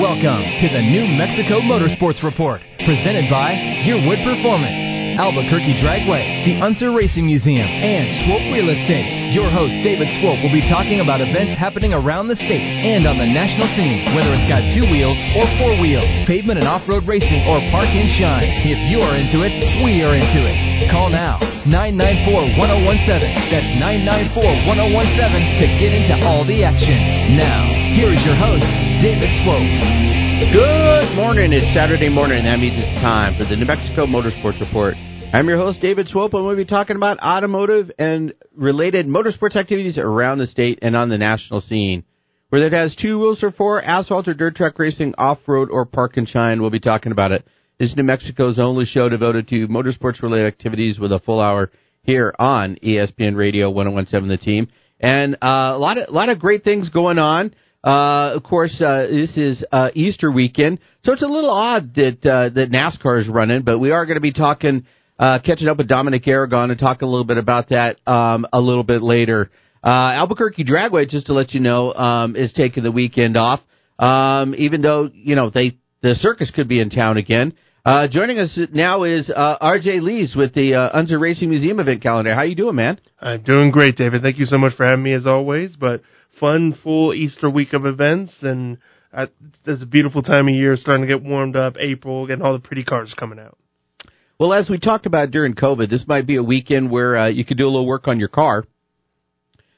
Welcome to the New Mexico Motorsports Report, presented by Yearwood Performance. Albuquerque Dragway, the Unser Racing Museum, and Swope Real Estate. Your host, David Swope, will be talking about events happening around the state and on the national scene, whether it's got two wheels or four wheels, pavement and off road racing, or park and shine. If you're into it, we are into it. Call now 994 1017. That's 994 1017 to get into all the action. Now, here is your host, David Swope. Good morning. It's Saturday morning. and That means it's time for the New Mexico Motorsports Report. I'm your host, David Swope, and we'll be talking about automotive and related motorsports activities around the state and on the national scene. Whether it has two wheels or four, asphalt or dirt track racing, off-road or park and shine, we'll be talking about it. This is New Mexico's only show devoted to motorsports related activities with a full hour here on ESPN Radio 1017 The Team. And uh, a lot of a lot of great things going on. Uh, of course, uh, this is uh, Easter weekend, so it's a little odd that uh, that NASCAR is running, but we are going to be talking uh, catching up with Dominic Aragon and talk a little bit about that um, a little bit later. Uh, Albuquerque Dragway, just to let you know, um, is taking the weekend off. Um, even though you know they the circus could be in town again. Uh, joining us now is uh, R.J. Lees with the uh, Unser Racing Museum event calendar. How you doing, man? I'm doing great, David. Thank you so much for having me as always. But fun, full Easter week of events, and uh, it's a beautiful time of year, starting to get warmed up. April, getting all the pretty cars coming out. Well, as we talked about during COVID, this might be a weekend where uh, you could do a little work on your car.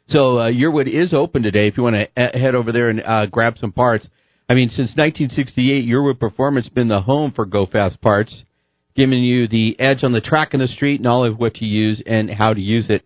So uh, Yearwood is open today if you want to uh, head over there and uh, grab some parts. I mean, since 1968, Yearwood Performance has been the home for Go Fast parts, giving you the edge on the track and the street, and all of what to use and how to use it.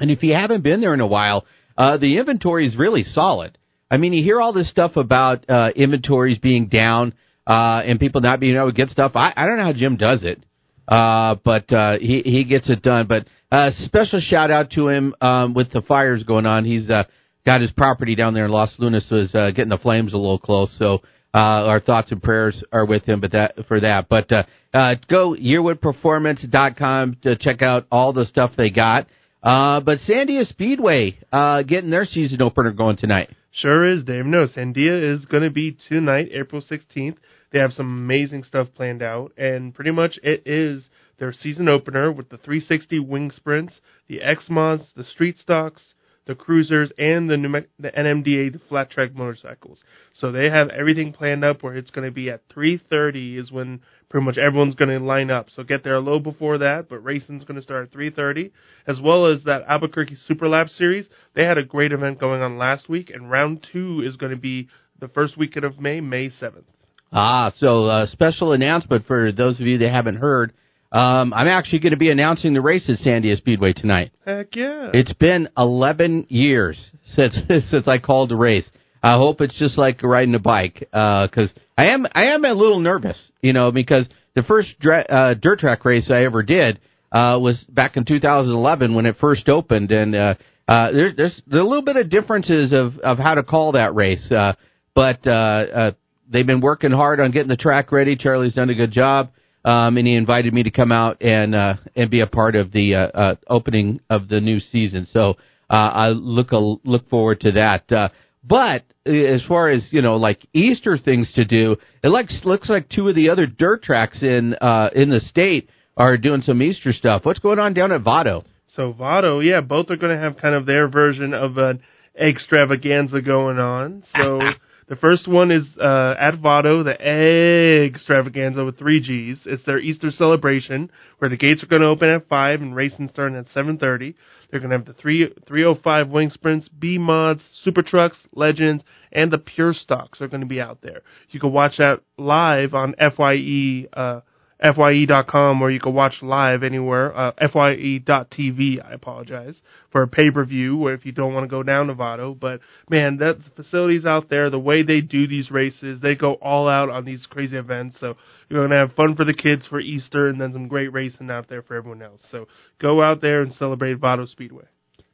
And if you haven't been there in a while, uh, the inventory is really solid. I mean, you hear all this stuff about uh, inventories being down uh, and people not being able to get stuff. I, I don't know how Jim does it. Uh, but uh, he he gets it done. But uh, special shout out to him um, with the fires going on. He's uh, got his property down there in Los Lunas was uh, getting the flames a little close. So uh, our thoughts and prayers are with him. But that for that. But uh, uh, go yearwoodperformance.com to check out all the stuff they got. Uh, but Sandia Speedway uh, getting their season opener going tonight. Sure is, Dave. No, Sandia is going to be tonight, April 16th. They have some amazing stuff planned out, and pretty much it is their season opener with the 360 wing sprints, the X mods, the street stocks, the cruisers, and the, Me- the NMDA, the flat track motorcycles. So they have everything planned up where it's going to be at 3:30 is when pretty much everyone's going to line up. So get there a little before that, but racing's going to start at 3:30, as well as that Albuquerque Super Lap series. They had a great event going on last week, and round two is going to be the first weekend of May, May 7th. Ah, so uh, special announcement for those of you that haven't heard. Um, I'm actually going to be announcing the race at Sandia Speedway tonight. Heck yeah! It's been 11 years since since I called the race. I hope it's just like riding a bike because uh, I am I am a little nervous, you know, because the first dra- uh, dirt track race I ever did uh, was back in 2011 when it first opened, and uh, uh, there's there's there's a little bit of differences of of how to call that race, uh, but uh, uh, they've been working hard on getting the track ready. Charlie's done a good job, um, and he invited me to come out and uh, and be a part of the uh, uh, opening of the new season. So uh, I look a, look forward to that. Uh, but uh, as far as you know, like Easter things to do, it looks looks like two of the other dirt tracks in uh, in the state are doing some Easter stuff. What's going on down at Vado? So Vado, yeah, both are going to have kind of their version of an extravaganza going on. So the first one is uh, at Vado, the egg extravaganza with three G's. It's their Easter celebration where the gates are going to open at five and racing starting at seven thirty. They're going to have the three 305 wing sprints, B mods, super trucks, legends, and the pure stocks are going to be out there. You can watch that live on Fye. Uh, fye.com or you can watch live anywhere, uh, fye.tv, I apologize, for a pay-per-view or if you don't want to go down to. But man, that facilities out there, the way they do these races, they go all out on these crazy events. So you're going to have fun for the kids for Easter and then some great racing out there for everyone else. So go out there and celebrate Vado Speedway.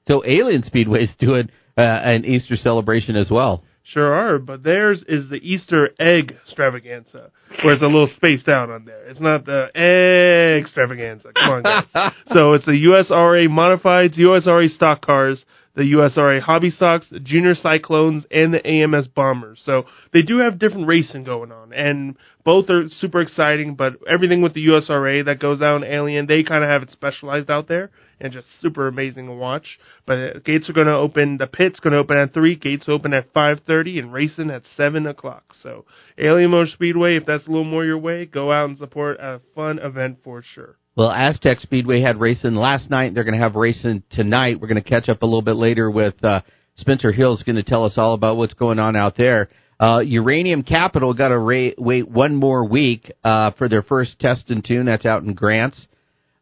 So Alien Speedway is doing uh, an Easter celebration as well. Sure are, but theirs is the Easter egg extravaganza, where it's a little spaced out on there. It's not the egg extravaganza. Come on, guys. so it's the USRA modifieds, USRA stock cars. The USRA Hobby Stocks, Junior Cyclones, and the AMS Bombers. So they do have different racing going on, and both are super exciting. But everything with the USRA that goes out in Alien, they kind of have it specialized out there, and just super amazing to watch. But uh, gates are going to open. The pit's going to open at three. Gates open at five thirty, and racing at seven o'clock. So Alien Motor Speedway, if that's a little more your way, go out and support a fun event for sure. Well, Aztec Speedway had racing last night. They're going to have racing tonight. We're going to catch up a little bit later with uh, Spencer Hill's going to tell us all about what's going on out there. Uh, Uranium Capital got to ra- wait one more week uh, for their first test and tune. That's out in Grants.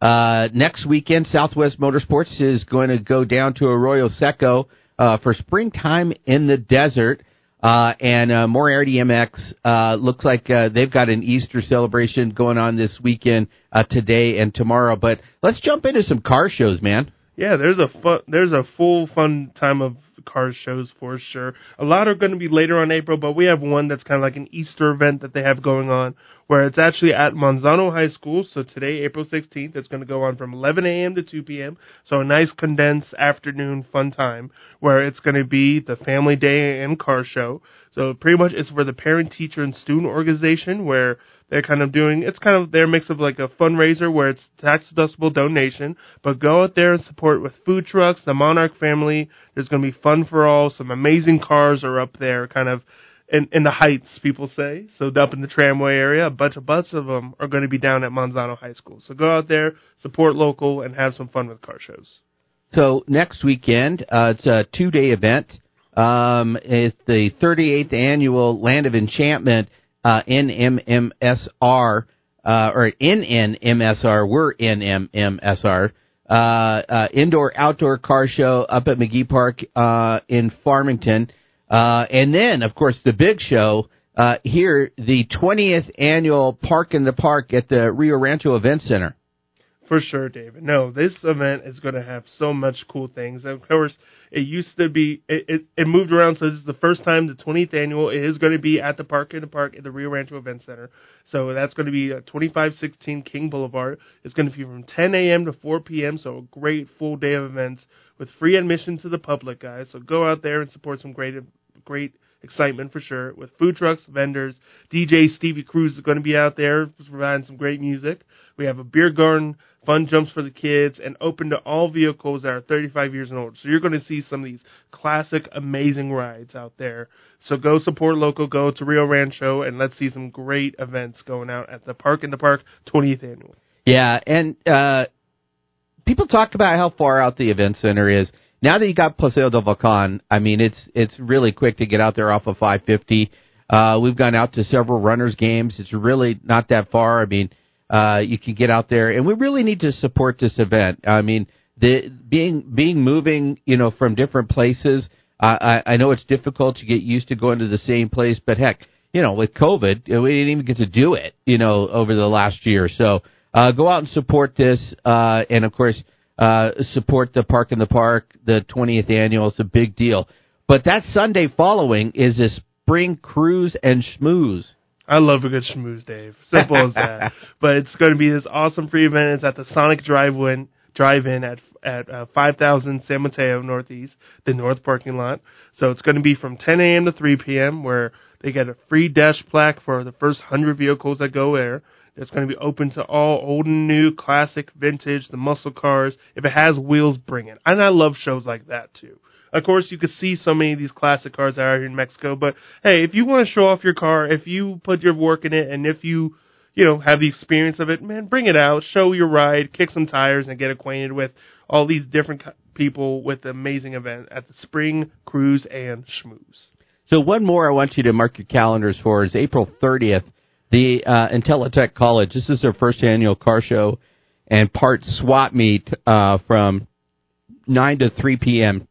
Uh, next weekend, Southwest Motorsports is going to go down to Arroyo Seco uh, for springtime in the desert. Uh, and uh, Moriarty MX uh, looks like uh, they've got an Easter celebration going on this weekend, uh, today and tomorrow. But let's jump into some car shows, man. Yeah, there's a fun, there's a full fun time of car shows for sure. A lot are going to be later on April, but we have one that's kind of like an Easter event that they have going on, where it's actually at Manzano High School. So today, April 16th, it's going to go on from 11 a.m. to 2 p.m. So a nice condensed afternoon fun time where it's going to be the family day and car show. So pretty much it's for the parent, teacher, and student organization where they're kind of doing it's kind of their mix of like a fundraiser where it's tax deductible donation, but go out there and support with food trucks, the Monarch family. There's going to be fun for all. Some amazing cars are up there, kind of in in the heights, people say. So up in the tramway area, a bunch of bunch of them are going to be down at Manzano High School. So go out there, support local, and have some fun with car shows. So next weekend, uh, it's a two day event. Um, it's the 38th annual Land of Enchantment uh, NMMSR uh, or NNMSR. We're NMMSR. Uh, uh, indoor outdoor car show up at McGee Park uh, in Farmington, uh, and then of course the big show uh, here, the 20th annual Park in the Park at the Rio Rancho Event Center. For sure, David. No, this event is going to have so much cool things. Of course, it used to be it, it, it moved around, so this is the first time the 20th annual. It is going to be at the Park in the Park at the Rio Rancho Event Center. So that's going to be uh, at 2516 King Boulevard. It's going to be from 10 a.m. to 4 p.m. So a great full day of events with free admission to the public, guys. So go out there and support some great great excitement for sure with food trucks, vendors. DJ Stevie Cruz is going to be out there providing some great music. We have a beer garden, fun jumps for the kids, and open to all vehicles that are 35 years and older. So you're going to see some of these classic, amazing rides out there. So go support local, go to Rio Rancho, and let's see some great events going out at the Park in the Park 20th annual. Yeah, and uh, people talk about how far out the event center is now that you got Paseo del Volcan, I mean, it's it's really quick to get out there off of 550. Uh, we've gone out to several runners games. It's really not that far. I mean, uh, you can get out there, and we really need to support this event. I mean, the being being moving, you know, from different places. Uh, I, I know it's difficult to get used to going to the same place, but heck, you know, with COVID, we didn't even get to do it, you know, over the last year. So uh, go out and support this, uh, and of course uh, support the Park in the Park, the 20th annual. It's a big deal. But that Sunday following is a spring cruise and schmooze. I love a good schmooze, Dave. Simple as that. But it's going to be this awesome free event. It's at the Sonic Drive-In, Drive-In at at uh, 5000 San Mateo Northeast, the north parking lot. So it's going to be from 10 a.m. to 3 p.m. where they get a free dash plaque for the first 100 vehicles that go there. It's going to be open to all old and new, classic, vintage, the muscle cars. If it has wheels, bring it. And I love shows like that too. Of course, you could see so many of these classic cars out here in Mexico, but hey, if you want to show off your car, if you put your work in it, and if you, you know, have the experience of it, man, bring it out, show your ride, kick some tires, and get acquainted with all these different people with the amazing event at the Spring Cruise and Schmooze. So one more I want you to mark your calendars for is April 30th the uh, IntelliTec College. This is their first annual car show and part swap meet uh, from 9 to 3 p.m.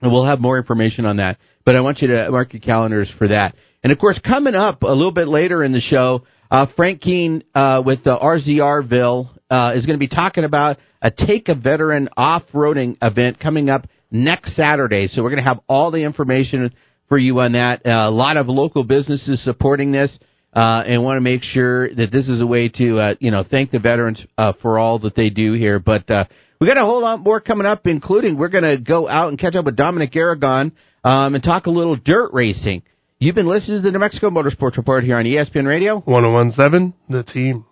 And we'll have more information on that. But I want you to mark your calendars for that. And of course, coming up a little bit later in the show, uh, Frank Keene uh, with the RZRville uh, is going to be talking about a Take a Veteran off-roading event coming up next Saturday. So we're going to have all the information for you on that. Uh, a lot of local businesses supporting this uh, and want to make sure that this is a way to, uh, you know, thank the veterans uh, for all that they do here. But uh, We got a whole lot more coming up, including we're going to go out and catch up with Dominic Aragon um, and talk a little dirt racing. You've been listening to the New Mexico Motorsports Report here on ESPN Radio. 1017, the team.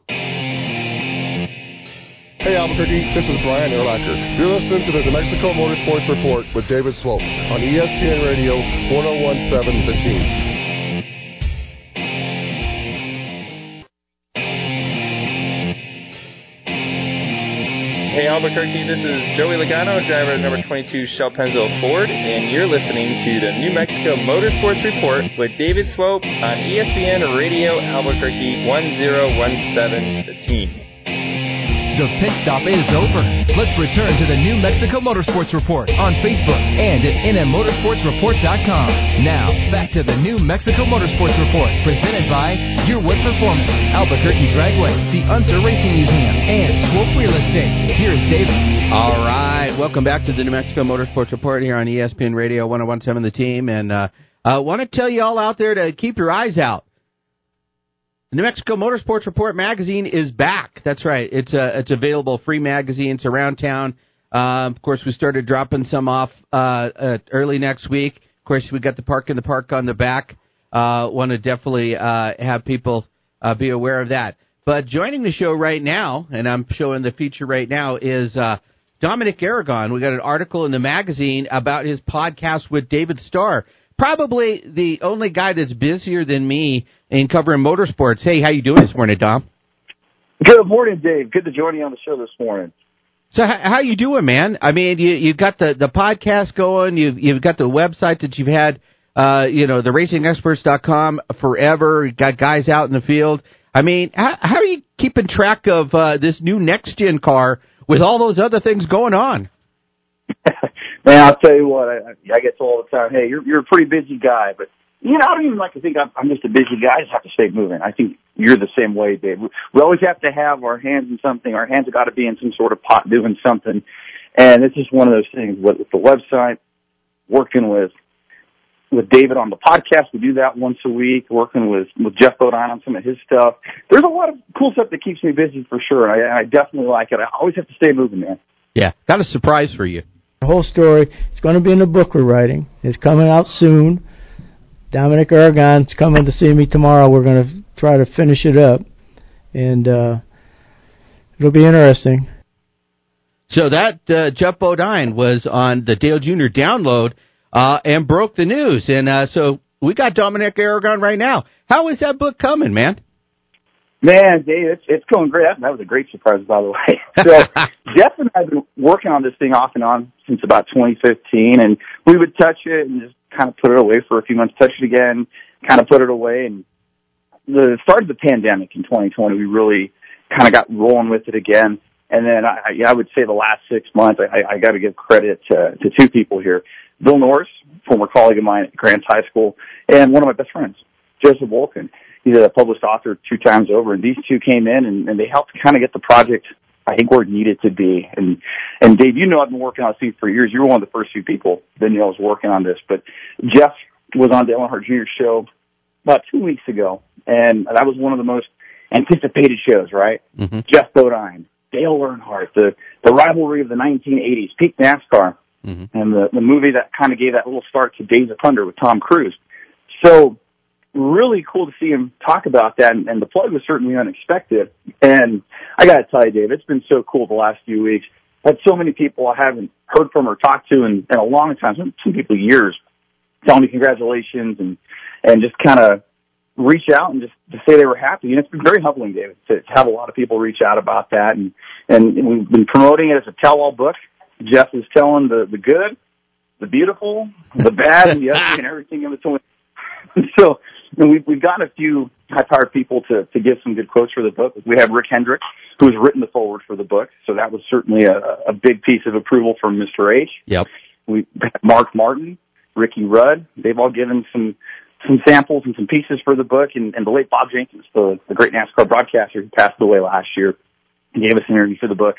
Hey Albuquerque, this is Brian Urlacher. You're listening to the New Mexico Motorsports Report with David Swope on ESPN Radio 1017 The Team. Hey Albuquerque, this is Joey Logano, driver number 22 Shell Pennzoil Ford, and you're listening to the New Mexico Motorsports Report with David Swope on ESPN Radio Albuquerque 1017 The Team. The pit stop is over. Let's return to the New Mexico Motorsports Report on Facebook and at nmmotorsportsreport.com. Now, back to the New Mexico Motorsports Report, presented by Yearwood Performance, Albuquerque Dragway, the Unser Racing Museum, and Swope Real Estate. Here's David. All right, welcome back to the New Mexico Motorsports Report here on ESPN Radio 1017 The Team, and uh, I want to tell you all out there to keep your eyes out New Mexico Motorsports Report magazine is back. That's right. It's a uh, it's available free magazine. It's around town. Um, of course, we started dropping some off uh, uh, early next week. Of course, we got the Park in the Park on the back. Uh, Want to definitely uh, have people uh, be aware of that. But joining the show right now, and I'm showing the feature right now, is uh, Dominic Aragon. We got an article in the magazine about his podcast with David Starr probably the only guy that's busier than me in covering motorsports. Hey, how you doing this morning, Dom? Good morning, Dave. Good to join you on the show this morning. So how, how you doing, man? I mean, you you've got the the podcast going. You've you've got the website that you've had. Uh, you know, the racingexperts.com forever. You've got guys out in the field. I mean, how, how are you keeping track of uh, this new next gen car with all those other things going on? Man, I'll tell you what, I, I get told all the time, hey, you're you're a pretty busy guy, but you know, I don't even like to think I'm, I'm just a busy guy. I just have to stay moving. I think you're the same way, Dave. We, always have to have our hands in something. Our hands have got to be in some sort of pot doing something. And it's just one of those things with, with the website, working with with David on the podcast. We do that once a week. Working with with Geoff Bodine on some of his stuff. There's a lot of cool stuff that keeps me busy for sure. I, I definitely like it. I always have to stay moving, man. Yeah, got a surprise for you. The whole story. It's going to be in the book we're writing. It's coming out soon. Dominic Aragon's coming to see me tomorrow. We're going to try to finish it up, and uh, it'll be interesting. So that uh, Geoff Bodine was on the Dale Jr. download uh, and broke the news, and uh, so we got Dominic Aragon right now. How is that book coming, man? Man, Dave, it's it's going great. That, that was a great surprise, by the way. So Geoff and I have been working on this thing off and on since about 2015, and we would touch it and just kind of put it away for a few months, touch it again, kind of put it away, and the start of the pandemic in 2020, we really kind of got rolling with it again. And then I, I would say the last six months, I, I got to give credit to, to two people here: Bill Norris, former colleague of mine at Grants High School, and one of my best friends, Joseph Wolken he's a published author two times over, and these two came in and, and they helped kind of get the project, I think, where it needed to be. And and Dave, you know, I've been working on this for years. You were one of the first few people that knew I was working on this. But Geoff was on Dale Earnhardt Jr. show about two weeks ago, and that was one of the most anticipated shows, right? Mm-hmm. Geoff Bodine, Dale Earnhardt, the the rivalry of the 1980s, peak NASCAR, mm-hmm. and the the movie that kind of gave that little start to Days of Thunder with Tom Cruise. So really cool to see him talk about that, and, and the plug was certainly unexpected. And I got to tell you, Dave, it's been so cool the last few weeks. Had so many people I haven't heard from or talked to in, in a long time, some, some people years, telling me congratulations and and just kind of reach out and just to say they were happy. And it's been very humbling, David, to, to have a lot of people reach out about that. And and we've been promoting it as a tell-all book. Geoff is telling the the good, the beautiful, the bad, and the ugly, and everything in between. so and we've, we've gotten a few high-powered people to, to give some good quotes for the book. We have Rick Hendrick, who's written the foreword for the book, so that was certainly a, a big piece of approval from Mr. H. Yep. We Mark Martin, Ricky Rudd. They've all given some some samples and some pieces for the book, and, and the late Bob Jenkins, the, the great NASCAR broadcaster who passed away last year, gave us an interview for the book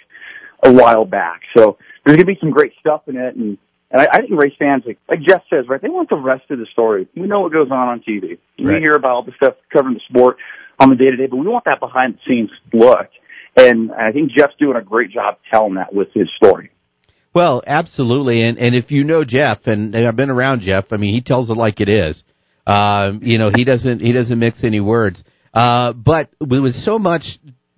a while back. So there's going to be some great stuff in it, and and I, I think race fans, like, like Geoff says, right, they want the rest of the story. We know what goes on on TV. We right. hear about all the stuff covering the sport on the day to day, but we want that behind the scenes look. And I think Geoff's doing a great job telling that with his story. Well, absolutely, and and if you know Geoff, and, and I've been around Geoff, I mean, he tells it like it is. Um, you know, he doesn't he doesn't mix any words. Uh, but there was so much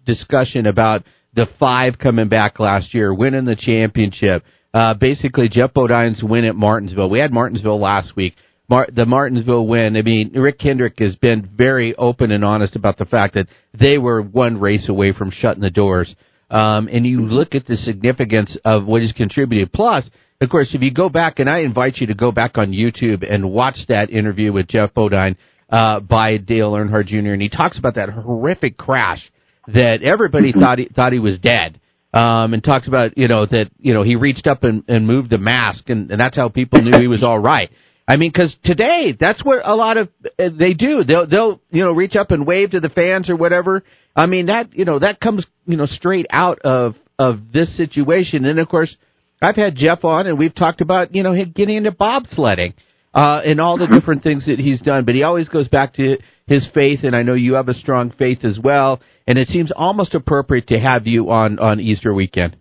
discussion about the five coming back last year, winning the championship. Uh, basically, Geoff Bodine's win at Martinsville. We had Martinsville last week. Mar- the Martinsville win. I mean, Rick Hendrick has been very open and honest about the fact that they were one race away from shutting the doors. Um, and you look at the significance of what he's contributed. Plus, of course, if you go back, and I invite you to go back on YouTube and watch that interview with Geoff Bodine uh, by Dale Earnhardt Jr., and he talks about that horrific crash that everybody thought he thought he was dead. Um, and talks about you know that you know he reached up and, and moved the mask, and, and that's how people knew he was all right. I mean, because today that's what a lot of uh, they do. They'll they'll you know reach up and wave to the fans or whatever. I mean that you know that comes you know straight out of of this situation. And of course, I've had Geoff on, and we've talked about you know him getting into bobsledding uh, and all the different things that he's done. But he always goes back to his faith, and I know you have a strong faith as well. And it seems almost appropriate to have you on on Easter weekend.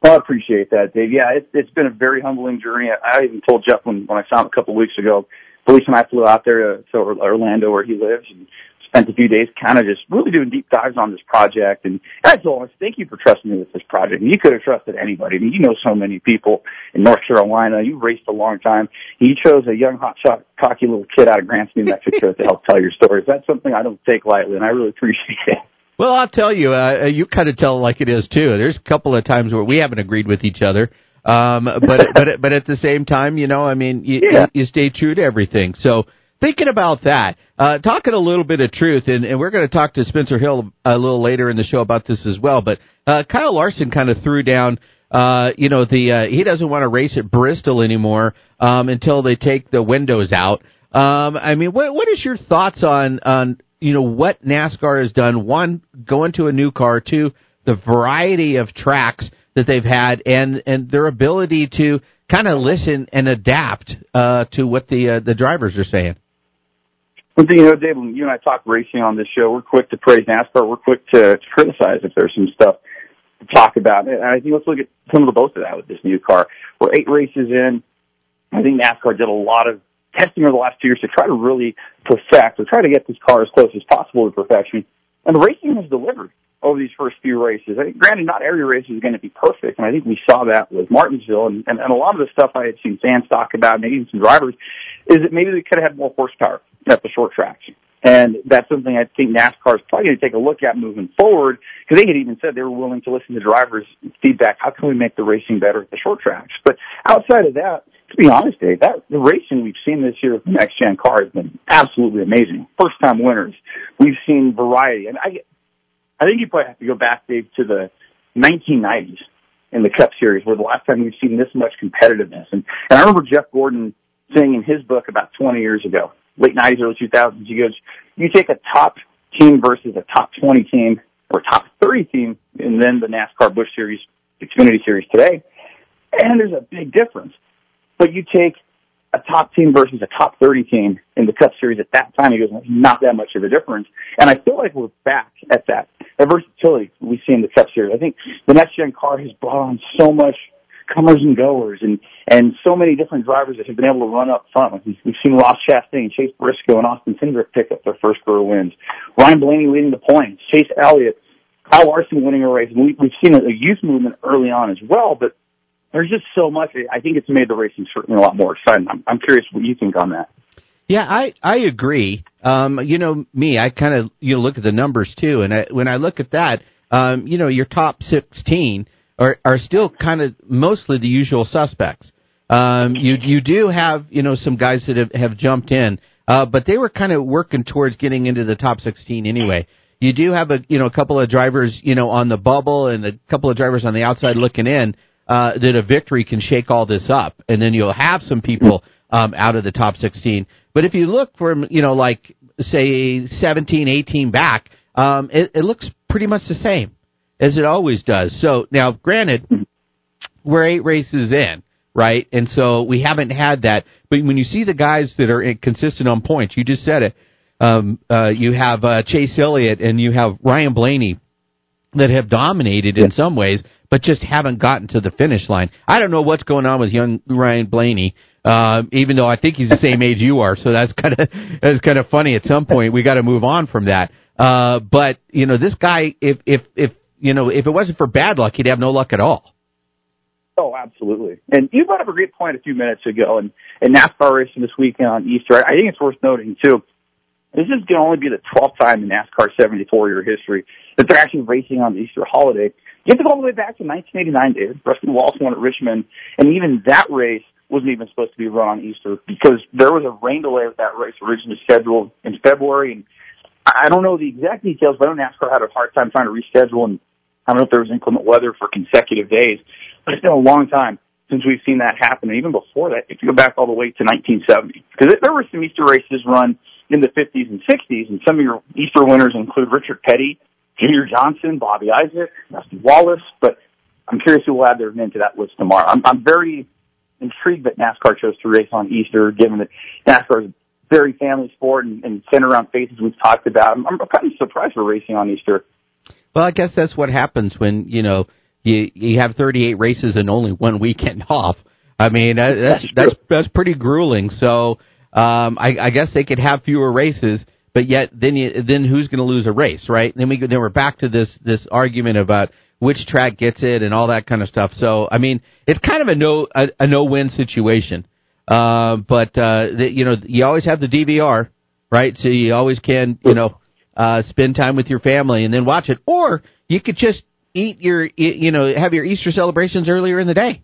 Well, I appreciate that, Dave. Yeah, it, it's been a very humbling journey. I, I even told Geoff when, when I saw him a couple of weeks ago, Felicia and I flew out there to, to Orlando where he lives and spent a few days kind of just really doing deep dives on this project. And I told him, thank you for trusting me with this project. And you could have trusted anybody. I mean, you know so many people in North Carolina. You've raced a long time. You chose a young, hot shot, cocky little kid out of Grants, New Mexico to help tell your stories. That's something I don't take lightly, and I really appreciate it. Well, I'll tell you, uh, you kind of tell it like it is too. There's a couple of times where we haven't agreed with each other, um, but but but at the same time, you know, I mean, you, yeah. you stay true to everything. So thinking about that, uh, talking a little bit of truth, and, and we're going to talk to Spencer Hill a little later in the show about this as well. But uh, Kyle Larson kind of threw down. Uh, you know, the uh, he doesn't want to race at Bristol anymore um, until they take the windows out. Um, I mean, what what is your thoughts on on you know what NASCAR has done. One, going to a new car. Two, the variety of tracks that they've had, and and their ability to kind of listen and adapt uh, to what the uh, the drivers are saying. Well, you know, Dave, you and I talk racing on this show, we're quick to praise NASCAR. We're quick to, to criticize if there's some stuff to talk about. And I think let's look at some of the both of that with this new car. We're eight races in. I think NASCAR did a lot of testing over the last two years to try to really perfect or try to get this car as close as possible to perfection. And the racing has delivered over these first few races. I think, granted, not every race is going to be perfect, and I think we saw that with Martinsville. And, and, and a lot of the stuff I had seen fans talk about, maybe even some drivers, is that maybe they could have had more horsepower at the short tracks. And that's something I think NASCAR is probably going to take a look at moving forward because they had even said they were willing to listen to drivers' feedback. How can we make the racing better at the short tracks? But outside of that, to be honest, Dave, that the racing we've seen this year with the next gen car has been absolutely amazing. First time winners. We've seen variety, and I, I think you probably have to go back, Dave, to the 1990s in the Cup Series, where the last time we've seen this much competitiveness. And and I remember Jeff Gordon saying in his book about 20 years ago, late 90s, early 2000s, he goes, "You take a top team versus a top 20 team or top 30 team, and then the NASCAR Busch Series, the Xfinity Series today, and there's a big difference." But you take a top team versus a top 30 team in the Cup Series at that time, he goes, not that much of a difference. And I feel like we're back at that. That versatility we see in the Cup Series. I think the next gen car has brought on so much comers and goers and, and so many different drivers that have been able to run up front. We've, we've seen Ross Chastain, Chase Briscoe, and Austin Cindric pick up their first career wins. Ryan Blaney leading the points. Chase Elliott, Kyle Larson winning a race. And we, we've seen a, a youth movement early on as well, but there's just so much. I think it's made the racing certainly a lot more exciting. I'm, I'm curious what you think on that. Yeah, I I agree. Um, you know me, I kind of you know, look at the numbers too, and I, when I look at that, um, you know, your top sixteen are are still kind of mostly the usual suspects. Um, you you do have you know some guys that have, have jumped in, uh, but they were kind of working towards getting into the top sixteen anyway. You do have a you know a couple of drivers you know on the bubble and a couple of drivers on the outside looking in uh, that a victory can shake all this up, and then you'll have some people um, out of the top 16. But if you look from you know like say 17, 18 back, um, it, it looks pretty much the same as it always does. So now, granted, we're eight races in, right? And so we haven't had that. But when you see the guys that are consistent on points, you just said it. Um, uh, you have uh, Chase Elliott and you have Ryan Blaney that have dominated in some ways, but just haven't gotten to the finish line. I don't know what's going on with young Ryan Blaney. Uh, even though I think he's the same age you are, so that's kind of that's kind of funny. At some point, we got to move on from that. Uh, but you know, this guy, if if if you know, if it wasn't for bad luck, he'd have no luck at all. Oh, absolutely. And you brought up a great point a few minutes ago, and, and NASCAR racing this weekend on Easter. I think it's worth noting too. This is going to only be the 12th time in NASCAR 74 year history that they're actually racing on the Easter holiday. You have to go all the way back to 1989, David. Rusty Wallace won at Richmond, and even that race wasn't even supposed to be run on Easter because there was a rain delay with that race originally scheduled in February. And I don't know the exact details, but I know NASCAR had a hard time trying to reschedule, and I don't know if there was inclement weather for consecutive days. But it's been a long time since we've seen that happen. And even before that, if you go back all the way to 1970, because there were some Easter races run in the 50s and 60s, and some of your Easter winners include Richard Petty, Junior Johnson, Bobby Isaac, Rusty Wallace. But I'm curious who will add their name to that list tomorrow. I'm, I'm very intrigued that NASCAR chose to race on Easter, given that NASCAR is very family sport and, and centered around faces we've talked about. I'm, I'm kind of surprised we're racing on Easter. Well, I guess that's what happens when you know you you have 38 races and only one weekend off. I mean, that's that's that's, that's pretty grueling. So um, I, I guess they could have fewer races, but yet then you, then who's going to lose a race, right? then we then we're back to this this argument about which track gets it and all that kind of stuff. So I mean, it's kind of a no a, a no win situation. Uh, but uh, the, you know, you always have the DVR, right? So you always can, you know, uh, spend time with your family and then watch it, or you could just eat your, you know, have your Easter celebrations earlier in the day,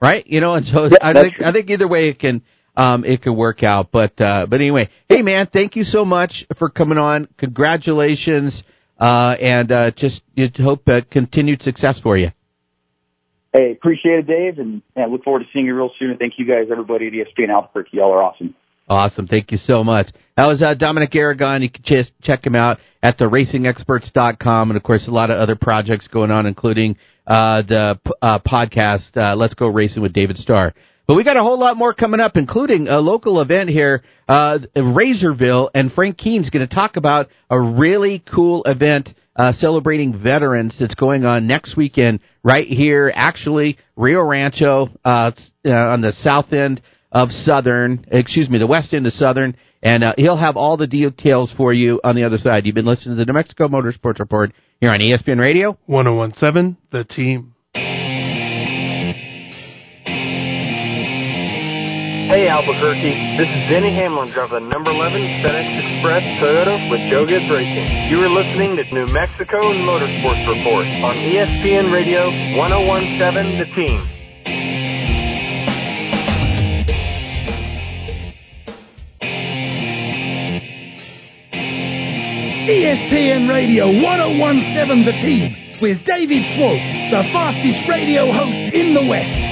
right? You know, and so yeah, I think true. I think either way it can um, it can work out. But uh, but anyway, hey man, thank you so much for coming on. Congratulations, uh, and uh, just you hope uh, continued success for you. Hey, appreciate it, Dave, and, look forward to seeing you real soon. Thank you guys, everybody at ESPN Albuquerque. Y'all are awesome. Awesome. Thank you so much. That was uh, Dominic Aragon. You can just check him out at theracingexperts.com. And, of course, a lot of other projects going on, including uh, the uh, podcast, uh, Let's Go Racing with David Starr. But we got a whole lot more coming up, including a local event here, uh, Razorville, and Frank Keen's going to talk about a really cool event uh, celebrating veterans that's going on next weekend right here, actually, Rio Rancho uh, on the south end of Southern, excuse me, the west end of Southern, and uh, he'll have all the details for you on the other side. You've been listening to the New Mexico Motorsports Report here on ESPN Radio 1017, The Team. Hey Albuquerque, this is Denny Hamlin driving the number 11 FedEx Express Toyota with Joe Gibbs Racing. You are listening to New Mexico Motorsports Report on ESPN Radio 1017 The Team. ESPN Radio 1017 The Team with David Swope, the fastest radio host in the West.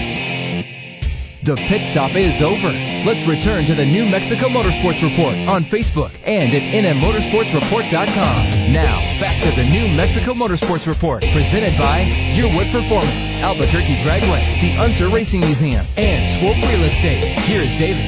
The pit stop is over. Let's return to the New Mexico Motorsports Report on Facebook and at nmmotorsportsreport.com. Now, back to the New Mexico Motorsports Report, presented by Yearwood Performance, Albuquerque Dragway, the Unser Racing Museum, and Swope Real Estate. Here's David.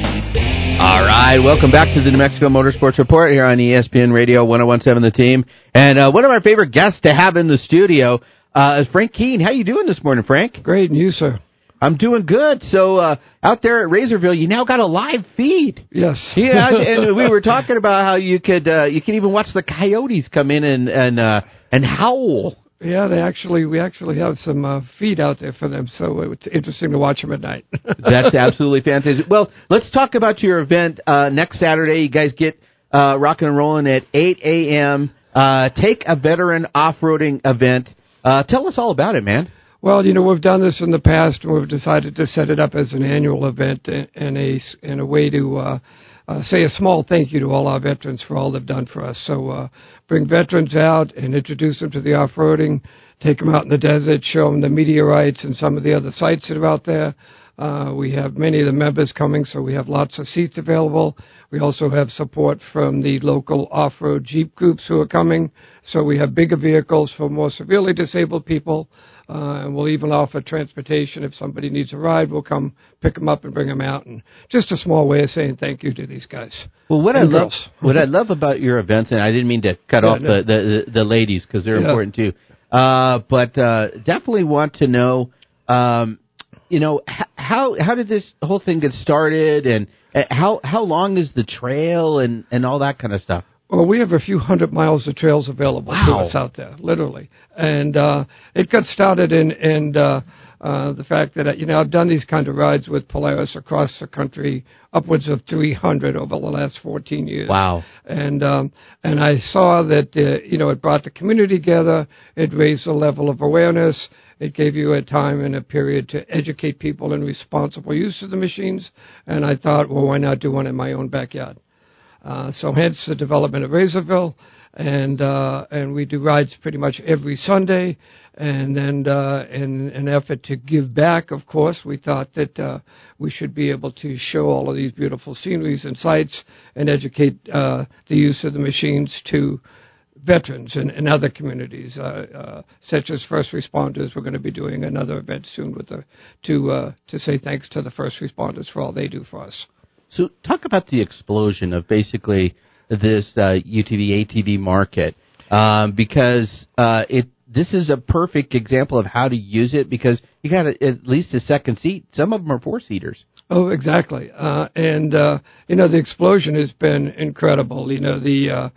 All right, welcome back to the New Mexico Motorsports Report here on ESPN Radio 1017 The Team. And uh, one of our favorite guests to have in the studio uh, is Frank Keen. How you doing this morning, Frank? Great, and you, sir? I'm doing good. So uh, out there at Razorville, you now got a live feed. Yes. Yeah, and we were talking about how you could uh, you can even watch the coyotes come in and and uh, and howl. Yeah, they actually we actually have some uh, feed out there for them, so it's interesting to watch them at night. That's absolutely fantastic. Well, let's talk about your event uh, next Saturday. You guys get uh, rocking and rolling at 8 a.m. Uh, take a veteran off-roading event. Uh, tell us all about it, man. Well, you know, we've done this in the past, and we've decided to set it up as an annual event and a and a way to uh, uh, say a small thank you to all our veterans for all they've done for us. So, uh, bring veterans out and introduce them to the off-roading, take them out in the desert, show them the meteorites and some of the other sites that are out there. Uh, we have many of the members coming, so we have lots of seats available. We also have support from the local off-road Jeep groups who are coming. So we have bigger vehicles for more severely disabled people. Uh, and we'll even offer transportation if somebody needs a ride. We'll come pick them up and bring them out, and just a small way of saying thank you to these guys. Well, what I love, what I love about your events, and I didn't mean to cut Yeah, off no. the, the the ladies because they're Yeah. important too. Uh, but uh, definitely want to know, um, you know, how how did this whole thing get started, and uh, how how long is the trail, and and all that kind of stuff. Well, we have a few hundred miles of trails available wow. to us out there, literally, and uh, it got started in in uh, uh, the fact that you know I've done these kind of rides with Polaris across the country, upwards of 300 over the last 14 years. Wow! And um, and I saw that uh, you know it brought the community together, it raised the level of awareness, it gave you a time and a period to educate people in responsible use of the machines, and I thought, well, why not do one in my own backyard? Uh, so hence the development of Razorville, and uh, and we do rides pretty much every Sunday and then uh, in an effort to give back, of course, we thought that uh, we should be able to show all of these beautiful sceneries and sites and educate uh, the use of the machines to veterans and, and other communities, uh, uh, such as first responders. We're going to be doing another event soon with the, to uh, to say thanks to the first responders for all they do for us. So, talk about the explosion of basically this uh, UTV ATV market um, because it this is a perfect example of how to use it because you got at least a second seat. Some of them are four seaters. Oh, exactly. Uh, and uh, you know the explosion has been incredible. You know the uh,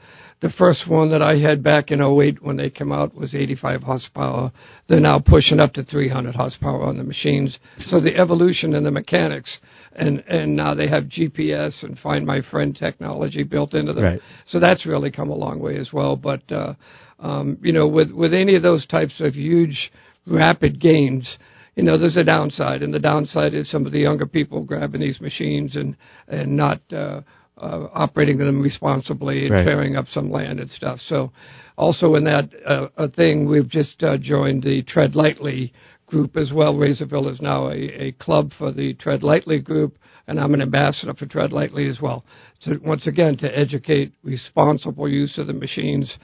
the first one that I had back in 08 when they came out was 85 horsepower. They're now pushing up to 300 horsepower on the machines. So the evolution in the mechanics and and now they have GPS and Find My Friend technology built into them. Right. So that's really come a long way as well. But uh, um, you know, with with any of those types of huge rapid gains, you know, there's a downside, and the downside is some of the younger people grabbing these machines and and not uh, uh, operating them responsibly and right. tearing up some land and stuff. So, also in that uh, thing, we've just uh, joined the Tread Lightly group as well. Razorville is now a, a club for the Tread Lightly group, and I'm an ambassador for Tread Lightly as well. So once again, to educate responsible use of the machines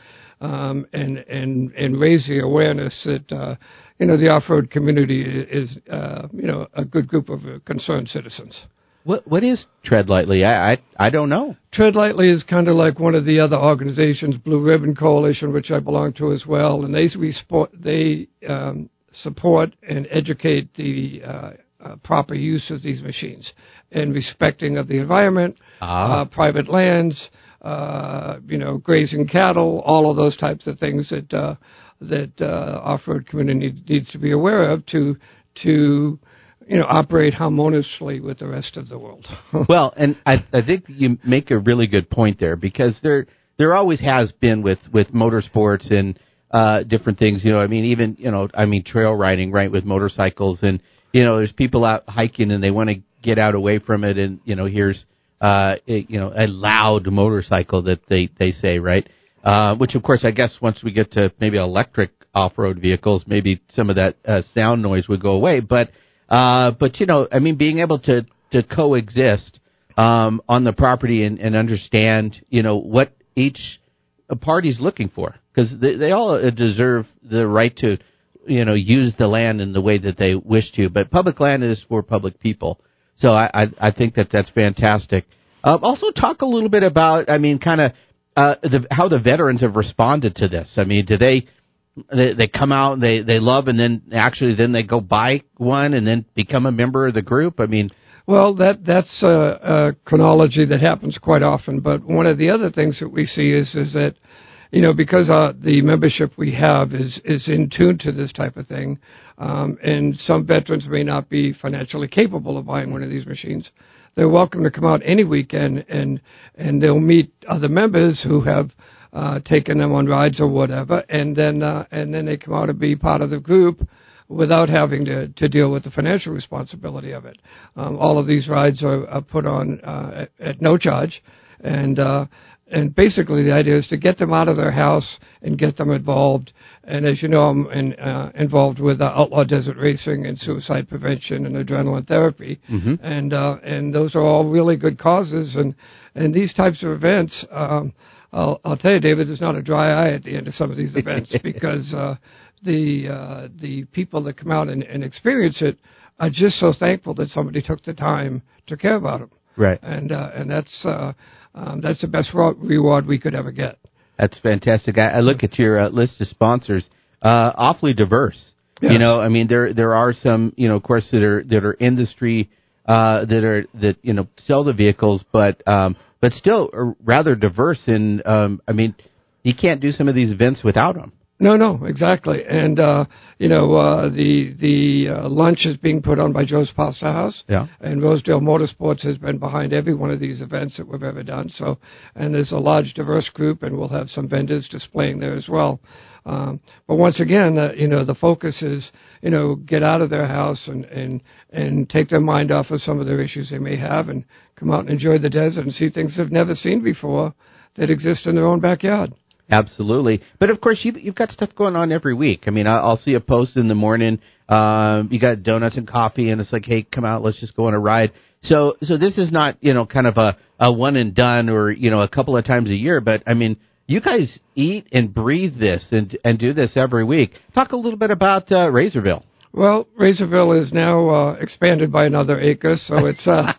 um, and and and raise the awareness that uh, you know the off-road community is uh, you know a good group of concerned citizens. What what is Tread Lightly? I I, I don't know. Tread Lightly is kind of like one of the other organizations, Blue Ribbon Coalition, which I belong to as well, and they support they um, support and educate the uh, uh, proper use of these machines and respecting of the environment, ah. uh, private lands, uh, you know, grazing cattle, all of those types of things that uh, that uh, off-road community needs to be aware of to to you know operate harmoniously with the rest of the world. well, and I, I think you make a really good point there because there there always has been with with motorsports and uh different things you know i mean even you know i mean trail riding right with motorcycles and you know there's people out hiking and they want to get out away from it and you know here's uh, you know, a loud motorcycle that they they say, right? Uh, which of course, I guess once we get to maybe electric off-road vehicles, maybe some of that uh, sound noise would go away. But uh, but you know, I mean, being able to to coexist um, on the property and, and understand, you know, what each party's looking for, because they, they all deserve the right to, you know, use the land in the way that they wish to. But public land is for public people. So I, I, I think that that's fantastic. Uh, also, talk a little bit about, I mean, kind of uh, the, how the veterans have responded to this. I mean, do they they, they come out and they they love, and then actually then they go buy one and then become a member of the group? I mean. Well, that that's a, a chronology that happens quite often. But one of the other things that we see is is that you know, because uh, the membership we have is is in tune to this type of thing, um, and some veterans may not be financially capable of buying one of these machines. They're welcome to come out any weekend, and and they'll meet other members who have uh, taken them on rides or whatever, and then uh, and then they come out and be part of the group without having to, to deal with the financial responsibility of it. Um, all of these rides are, are put on uh, at, at no charge, and uh, and basically the idea is to get them out of their house and get them involved. And as you know, I'm in, uh, involved with uh, outlaw desert racing and suicide prevention and adrenaline therapy, mm-hmm. and uh, and those are all really good causes. And and these types of events, um, I'll, I'll tell you, David, there's not a dry eye at the end of some of these events because uh, the uh, the people that come out and, and experience it are just so thankful that somebody took the time to care about them. Right. And uh, and that's uh, um, that's the best reward we could ever get. That's fantastic. I, I look at your uh, list of sponsors. uh, awfully diverse. Yes. You know, I mean, there there are some, you know, of course, that are that are industry uh, that are that you know sell the vehicles, but um, but still are rather diverse. And um, I mean, you can't do some of these events without them. No, no, exactly. And uh, you know, uh, the the uh, lunch is being put on by Joe's Pasta House. Yeah. And Rosedale Motorsports has been behind every one of these events that we've ever done. So, and there's a large, diverse group, and we'll have some vendors displaying there as well. Um, but once again, uh, you know, the focus is, you know, get out of their house and, and, and take their mind off of some of their issues they may have and come out and enjoy the desert and see things they've never seen before that exist in their own backyard. Absolutely, but of course you've you've got stuff going on every week. I mean, I- I'll see a post in the morning. Um, you got donuts and coffee, and it's like, hey, come out, let's just go on a ride. So, so this is not you know kind of a a one and done or you know a couple of times a year, but I mean, you guys eat and breathe this and and do this every week. Talk a little bit about uh, Razorville. Well, Razorville is now uh, expanded by another acre, so it's uh,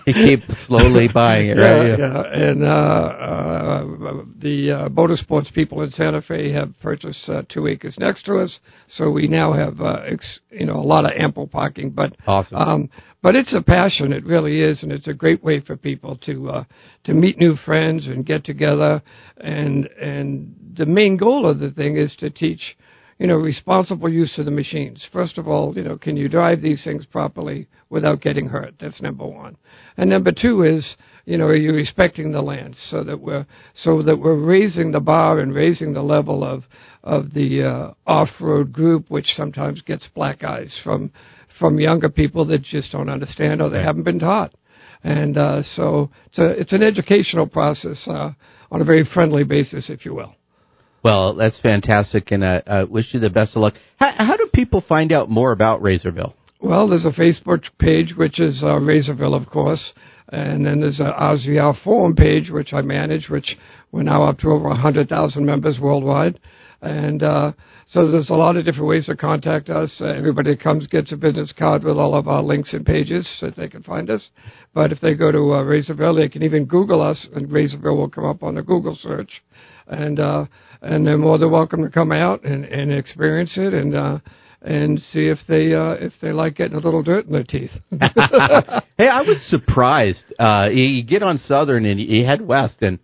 You keep slowly buying it, yeah, right? yeah. And uh, uh, the uh, motorsports people in Santa Fe have purchased uh, two acres next to us, so we now have uh, ex- you know a lot of ample parking. But Awesome. um, but it's a passion, it really is, and it's a great way for people to uh, to meet new friends and get together. And and the main goal of the thing is to teach you know, responsible use of the machines. First of all, you know, can you drive these things properly without getting hurt? That's number one. And number two is, you know, are you respecting the land so that we're so that we're raising the bar and raising the level of of the uh, off-road group, which sometimes gets black eyes from from younger people that just don't understand or they haven't been taught. And uh, so it's a it's an educational process uh, on a very friendly basis, if you will. Well, that's fantastic, and uh, uh, wish you the best of luck. How, how do people find out more about Razorville? Well, there's a Facebook page, which is uh, Razorville, of course, and then there's a RZR forum page, which I manage, which we're now up to over 100,000 members worldwide. And uh, so there's a lot of different ways to contact us. Uh, everybody that comes gets a business card with all of our links and pages so they can find us. But if they go to uh, Razorville, they can even Google us, and Razorville will come up on the Google search. And uh, and they're more than welcome to come out and, and experience it and uh, and see if they uh, if they like getting a little dirt in their teeth. hey, I was surprised. Uh, you, get on Southern and you, head west, and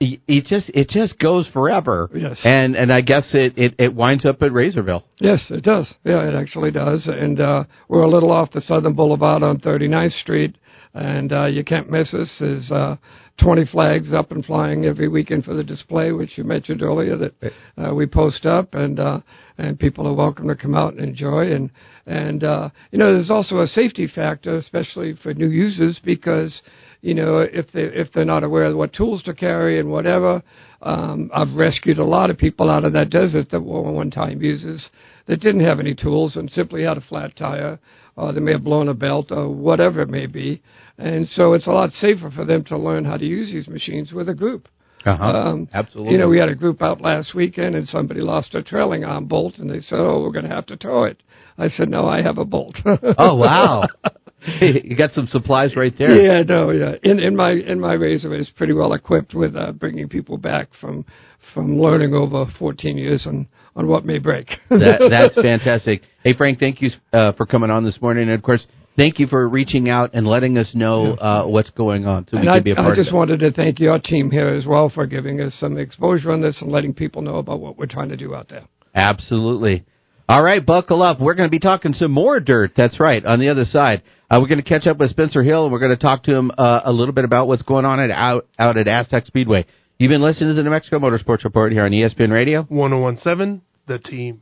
it just it just goes forever. Yes. And and I guess it, it, it winds up at Razorville. Yes, it does. Yeah, it actually does. And uh, we're a little off the Southern Boulevard on 39th Street, and uh, you can't miss us. is uh, 20 flags up and flying every weekend for the display, which you mentioned earlier that uh, we post up, and uh, and people are welcome to come out and enjoy. And and uh, you know, there's also a safety factor, especially for new users, because you know if they if they're not aware of what tools to carry and whatever. Um, I've rescued a lot of people out of that desert that were one time users that didn't have any tools and simply had a flat tire, or they may have blown a belt, or whatever it may be. And so it's a lot safer for them to learn how to use these machines with a group. Uh-huh. Um, Absolutely. You know, we had a group out last weekend, and somebody lost a trailing arm bolt, and they said, "Oh, we're going to have to tow it." I said, "No, I have a bolt." oh wow, you got some supplies right there. Yeah, no, yeah. In in my in my razor is pretty well equipped with uh, bringing people back from from learning over 14 years on on what may break. that, that's fantastic. Hey Frank, thank you uh, for coming on this morning, and of course, thank you for reaching out and letting us know uh, what's going on, so we and can I, be a part I of just it. wanted to thank your team here as well for giving us some exposure on this and letting people know about what we're trying to do out there. Absolutely. All right, buckle up. We're going to be talking some more dirt. That's right. On the other side, uh, we're going to catch up with Spencer Hill, and we're going to talk to him uh, a little bit about what's going on at out out at Aztec Speedway. You've been listening to the New Mexico Motorsports Report here on ESPN Radio. 1017, the team.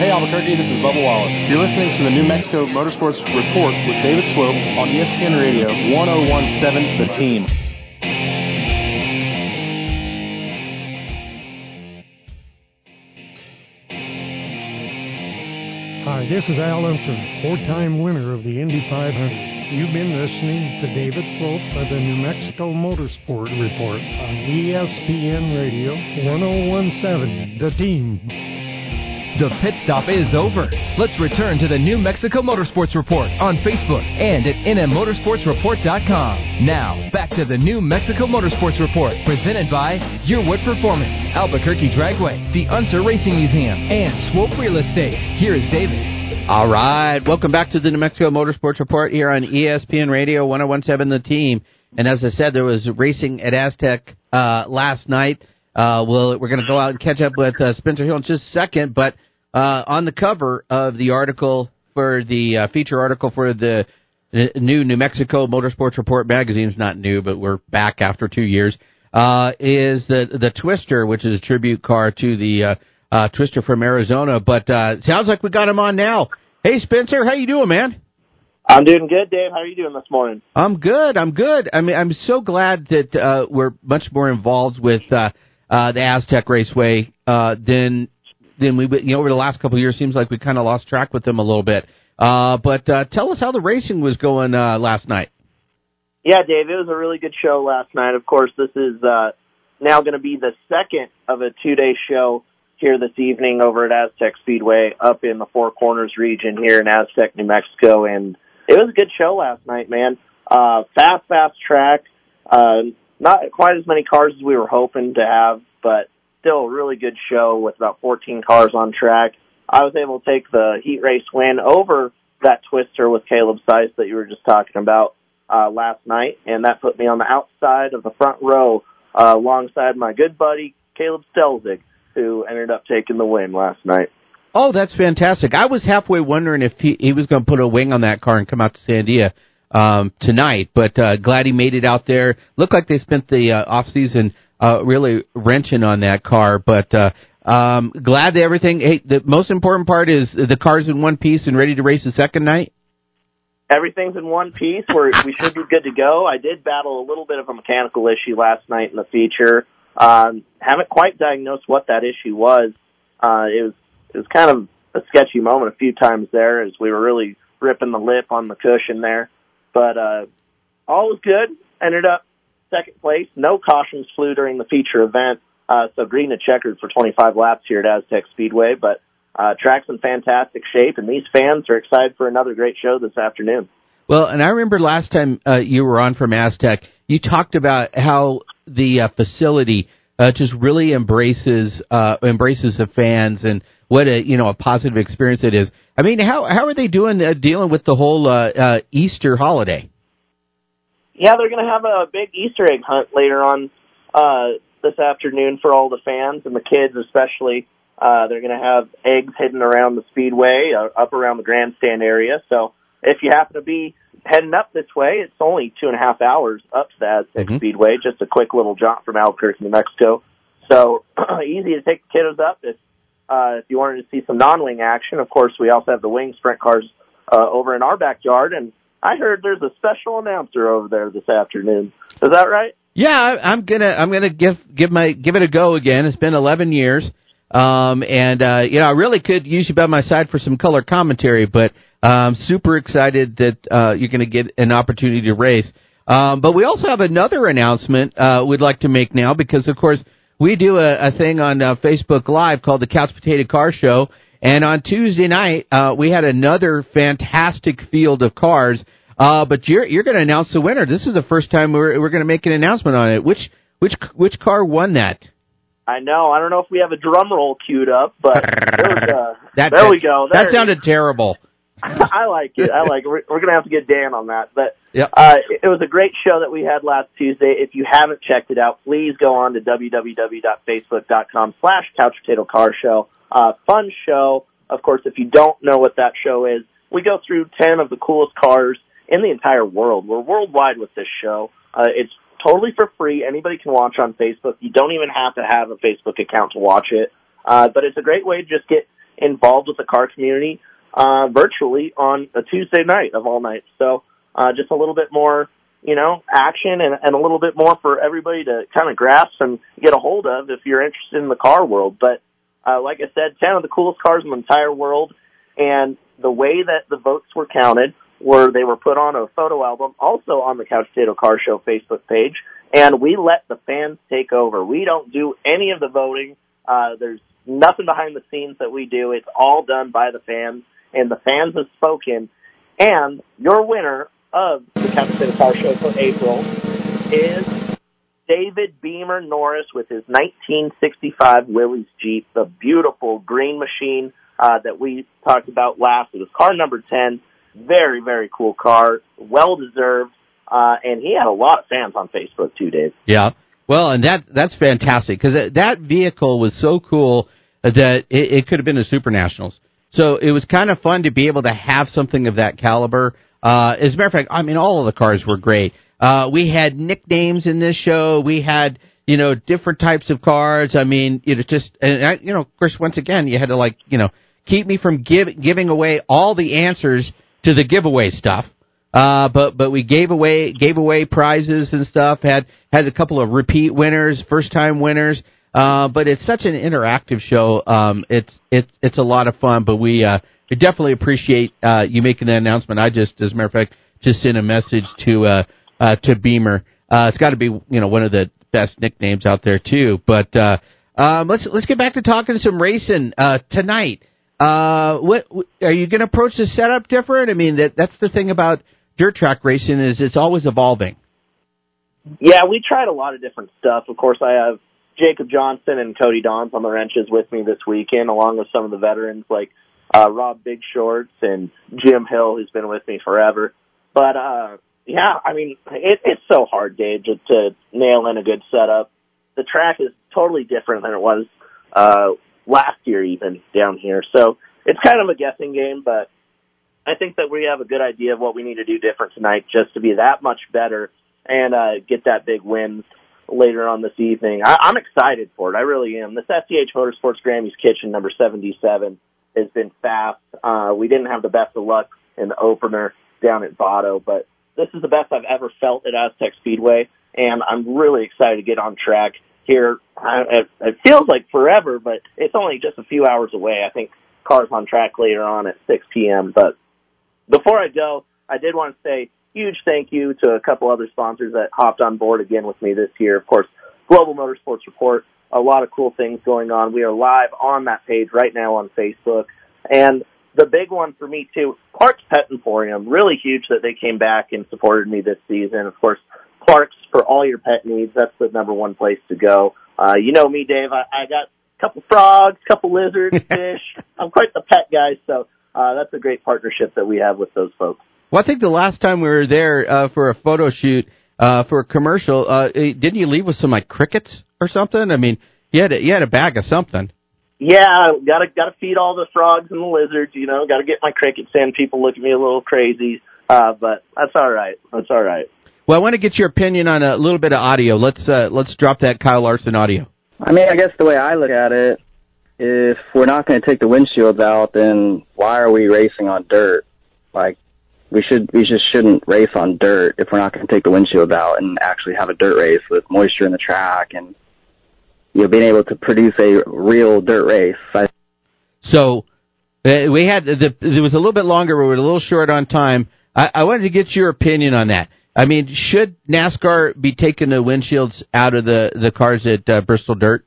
Hey Albuquerque, this is Bubba Wallace. You're listening to the New Mexico Motorsports Report with David Swope on ESPN Radio 1017 The Team. Hi, this is Al Unser, four-time winner of the Indy 500. You've been listening to David Swope of the New Mexico Motorsport Report on ESPN Radio 1017, The Team. The pit stop is over. Let's return to the New Mexico Motorsports Report on Facebook and at nmmotorsportsreport.com. Now, back to the New Mexico Motorsports Report, presented by Yearwood Performance, Albuquerque Dragway, the Unser Racing Museum, and Swope Real Estate. Here is David. All right. Welcome back to the New Mexico Motorsports Report here on ESPN Radio 1017 The Team. And as I said, there was racing at Aztec uh, last night. Uh, we'll, we're going to go out and catch up with uh, Spencer Hill in just a second. But uh, on the cover of the article for the uh, feature article for the new New Mexico Motorsports Report magazine is not new, but we're back after two years. Uh, is the the Twister, which is a tribute car to the uh, uh, Twister from Arizona. But uh, sounds like we got him on now. Hey Spencer, how you doing, man? I'm doing good, Dave. How are you doing this morning? I'm good. I'm good. I mean, I'm so glad that uh, we're much more involved with uh, uh, the Aztec Raceway uh, than than we you know over the last couple of years. Seems like we kind of lost track with them a little bit. Uh, but uh, tell us how the racing was going uh, last night. Yeah, Dave, it was a really good show last night. Of course, this is uh, now going to be the second of a two-day show here this evening over at Aztec Speedway up in the Four Corners region here in Aztec, New Mexico, and it was a good show last night, man. Uh, fast, fast track. Uh, not quite as many cars as we were hoping to have, but still a really good show with about 14 cars on track. I was able to take the heat race win over that twister with Caleb Sice that you were just talking about uh, last night, and that put me on the outside of the front row uh, alongside my good buddy Caleb Stelzig, who ended up taking the win last night. Oh, that's fantastic! I was halfway wondering if he, he was going to put a wing on that car and come out to Sandia um, tonight, but uh, glad he made it out there. Looked like they spent the uh, off season uh, really wrenching on that car, but uh, um, glad that everything. Hey, the most important part is the car's in one piece and ready to race the second night. Everything's in one piece. We're, we should be good to go. I did battle a little bit of a mechanical issue last night in the feature. Um, haven't quite diagnosed what that issue was. Uh, it was it was kind of a sketchy moment a few times there as we were really ripping the lip on the cushion there. But uh, all was good. Ended up second place. No cautions flew during the feature event. Uh, so green and checkered for 25 laps here at Aztec Speedway, but uh, track's in fantastic shape, and these fans are excited for another great show this afternoon. Well, and I remember last time uh, you were on from Aztec, you talked about how the uh, facility uh, just really embraces uh, embraces the fans and what a you know a positive experience it is. I mean, how how are they doing uh, dealing with the whole uh, uh, Easter holiday? Yeah, they're going to have a big Easter egg hunt later on uh, this afternoon for all the fans and the kids, especially. Uh, they're going to have eggs hidden around the speedway, uh, up around the grandstand area. So if you happen to be heading up this way, it's only two and a half hours up to the Aztec mm-hmm. Speedway, just a quick little jaunt from Albuquerque, New Mexico. So easy to take the kiddos up if uh, if you wanted to see some non-wing action. Of course, we also have the wing sprint cars uh, over in our backyard, and I heard there's a special announcer over there this afternoon. Is that right? Yeah, I'm gonna I'm gonna give give my give it a go again. It's been 11 years, um, and uh, you know I really could use you by my side for some color commentary, but I'm super excited that uh, you're to get an opportunity to race. Um, but we also have another announcement uh, we'd like to make now because, of course, we do a, a thing on uh, Facebook Live called the Couch Potato Car Show. And on Tuesday night, uh, we had another fantastic field of cars. Uh, but you're you're going to announce the winner. This is the first time we're we're going to make an announcement on it. Which which which car won that? I know. I don't know if we have a drum roll queued up, but uh, that, there we go. There that sounded terrible. I like it. I like it. We're, we're going to have to get Dan on that. But yep. uh, it, it was a great show that we had last Tuesday. If you haven't checked it out, please go on to www.facebook.com slash Couch Potato Car Show. Uh, fun show. Of course, if you don't know what that show is, we go through 10 of the coolest cars in the entire world. We're worldwide with this show. Uh, it's totally for free. Anybody can watch on Facebook. You don't even have to have a Facebook account to watch it. Uh, but it's a great way to just get involved with the car community uh, virtually on a Tuesday night of all nights. So uh, just a little bit more, you know, action and, and a little bit more for everybody to kind of grasp and get a hold of if you're interested in the car world. But uh, like I said, 10 of the coolest cars in the entire world. And the way that the votes were counted were they were put on a photo album also on the Couch Potato Car Show Facebook page. And we let the fans take over. We don't do any of the voting. Uh, there's nothing behind the scenes that we do. It's all done by the fans, and the fans have spoken. And your winner of the Couch Potato Car Show for April is David Beamer Norris with his 1965 Willys Jeep, the beautiful green machine uh, that we talked about last. It was car number 10. Very, very cool car. Well deserved. Uh, and he had a lot of fans on Facebook too, Dave. Yeah. Well, and that that's fantastic because that vehicle was so cool that it, it could have been a Super Nationals. So it was kind of fun to be able to have something of that caliber. Uh, as a matter of fact, I mean, all of the cars were great. Uh, we had nicknames in this show. We had, you know, different types of cards. I mean, it just, and I, you know, of course, once again, you had to like, you know, keep me from give, giving away all the answers to the giveaway stuff. Uh, but but we gave away gave away prizes and stuff. Had had a couple of repeat winners, first time winners. Uh, but it's such an interactive show. Um, it's it's it's a lot of fun. But we uh, we definitely appreciate uh, you making that announcement. I just, as a matter of fact, just sent a message to uh, uh, to Beamer. Uh, it's got to be you know one of the best nicknames out there too. But uh, um, let's let's get back to talking some racing uh, tonight. Uh, what are you going to approach the setup different? I mean, that that's the thing about dirt track racing is it's always evolving. Yeah, we tried a lot of different stuff. Of course, I have Jacob Johnson and Cody Dons on the wrenches with me this weekend, along with some of the veterans like uh, Rob Big Shorts and Jim Hill, who's been with me forever. But uh, yeah, I mean, it, it's so hard, Dave, to, to nail in a good setup. The track is totally different than it was uh, last year, even down here. So it's kind of a guessing game, but I think that we have a good idea of what we need to do different tonight just to be that much better and uh, get that big win later on this evening. I, I'm excited for it. I really am. This SCH Motorsports Grammy's Kitchen number 77 has been fast. Uh, we didn't have the best of luck in the opener down at Vado, but this is the best I've ever felt at Aztec Speedway, and I'm really excited to get on track here. I, it, it feels like forever, but it's only just a few hours away. I think cars on track later on at 6 p.m. But before I go, I did want to say huge thank you to a couple other sponsors that hopped on board again with me this year. Of course, Global Motorsports Report, a lot of cool things going on. We are live on that page right now on Facebook. And the big one for me too, Clark's Pet Emporium, really huge that they came back and supported me this season. Of course, Clark's for all your pet needs. That's the number one place to go. Uh, you know me, Dave. I, I got a couple frogs, a couple lizards, fish. I'm quite the pet guy, so uh, that's a great partnership that we have with those folks. Well, I think the last time we were there uh, for a photo shoot uh, for a commercial, uh, didn't you leave with some like crickets or something? I mean, you had a, you had a bag of something. Yeah, gotta gotta feed all the frogs and the lizards. You know, gotta get my crickets in. People look at me a little crazy, uh, but that's all right. That's all right. Well, I want to get your opinion on a little bit of audio. Let's uh, let's drop that Kyle Larson audio. I mean, I guess the way I look at it, if we're not going to take the windshields out, then why are we racing on dirt? Like, we should we just shouldn't race on dirt if we're not going to take the windshields out and actually have a dirt race with moisture in the track and you know being able to produce a real dirt race. I, So uh, we had the it was a little bit longer. We were a little short on time. I, I wanted to get your opinion on that. I mean, should NASCAR be taking the windshields out of the the cars at uh, Bristol Dirt?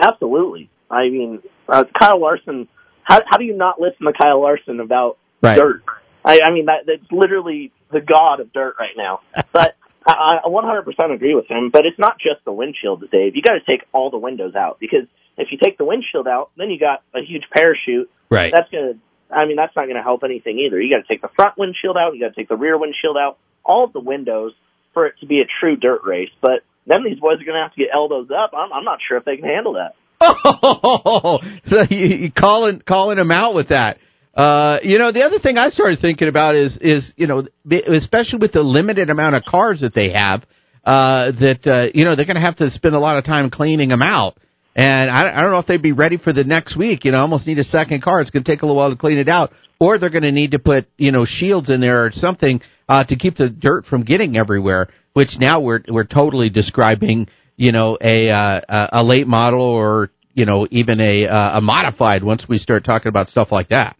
Absolutely. I mean, uh, Kyle Larson. How how do you not listen to Kyle Larson about Right. dirt? I, I mean, that that's literally the god of dirt right now. But I, I 100% agree with him. But it's not just the windshield, Dave. You got to take all the windows out because if you take the windshield out, then you got a huge parachute. Right. That's gonna. I mean, that's not going to help anything either. You got to take the front windshield out. You got to take the rear windshield out. All of the windows for it to be a true dirt race. But then these boys are going to have to get elbows up. I'm, I'm not sure if they can handle that. Oh, so you, you calling calling him out with that. Uh, you know, the other thing I started thinking about is is you know, especially with the limited amount of cars that they have, uh, that uh, you know they're going to have to spend a lot of time cleaning them out. And I, I don't know if they'd be ready for the next week. You know, almost need a second car. It's going to take a little while to clean it out, or they're going to need to put you know shields in there or something uh, to keep the dirt from getting everywhere. Which now we're we're totally describing you know a uh, a late model or you know even a uh, a modified once we start talking about stuff like that.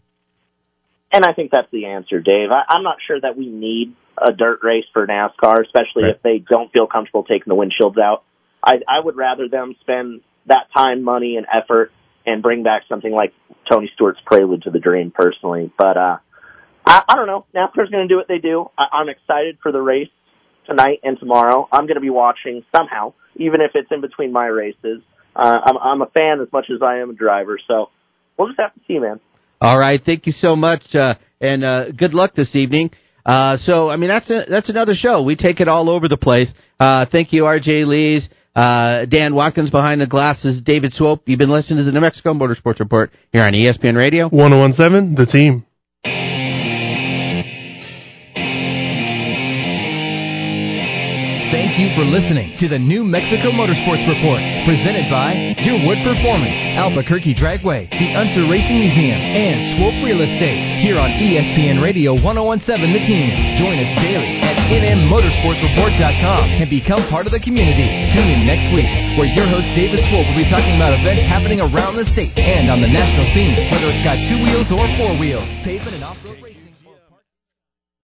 And I think that's the answer, Dave. I, I'm not sure that we need a dirt race for NASCAR, especially Right. if they don't feel comfortable taking the windshields out. I, I would rather them spend that time, money, and effort and bring back something like Tony Stewart's Prelude to the Dream personally. But uh, I, I don't know. NASCAR's going to do what they do. I, I'm excited for the race tonight and tomorrow. I'm going to be watching somehow, even if it's in between my races. Uh, I'm, I'm a fan as much as I am a driver, so we'll just have to see, man. All right, thank you so much, uh, and uh, good luck this evening. Uh, so, I mean, that's a, that's another show. We take it all over the place. Uh, thank you, R.J. Lees, uh, Dan Watkins behind the glasses, David Swope. You've been listening to the New Mexico Motorsports Report here on ESPN Radio. 1017, the team. Thank you for listening to the New Mexico Motorsports Report, presented by Wood Performance, Albuquerque Dragway, the Unser Racing Museum, and Swope Real Estate, here on ESPN Radio 1017 The Team. Join us daily at nmmotorsportsreport.com and become part of the community. Tune in next week, where your host David Swope will be talking about events happening around the state and on the national scene, whether it's got two wheels or four wheels, pavement and off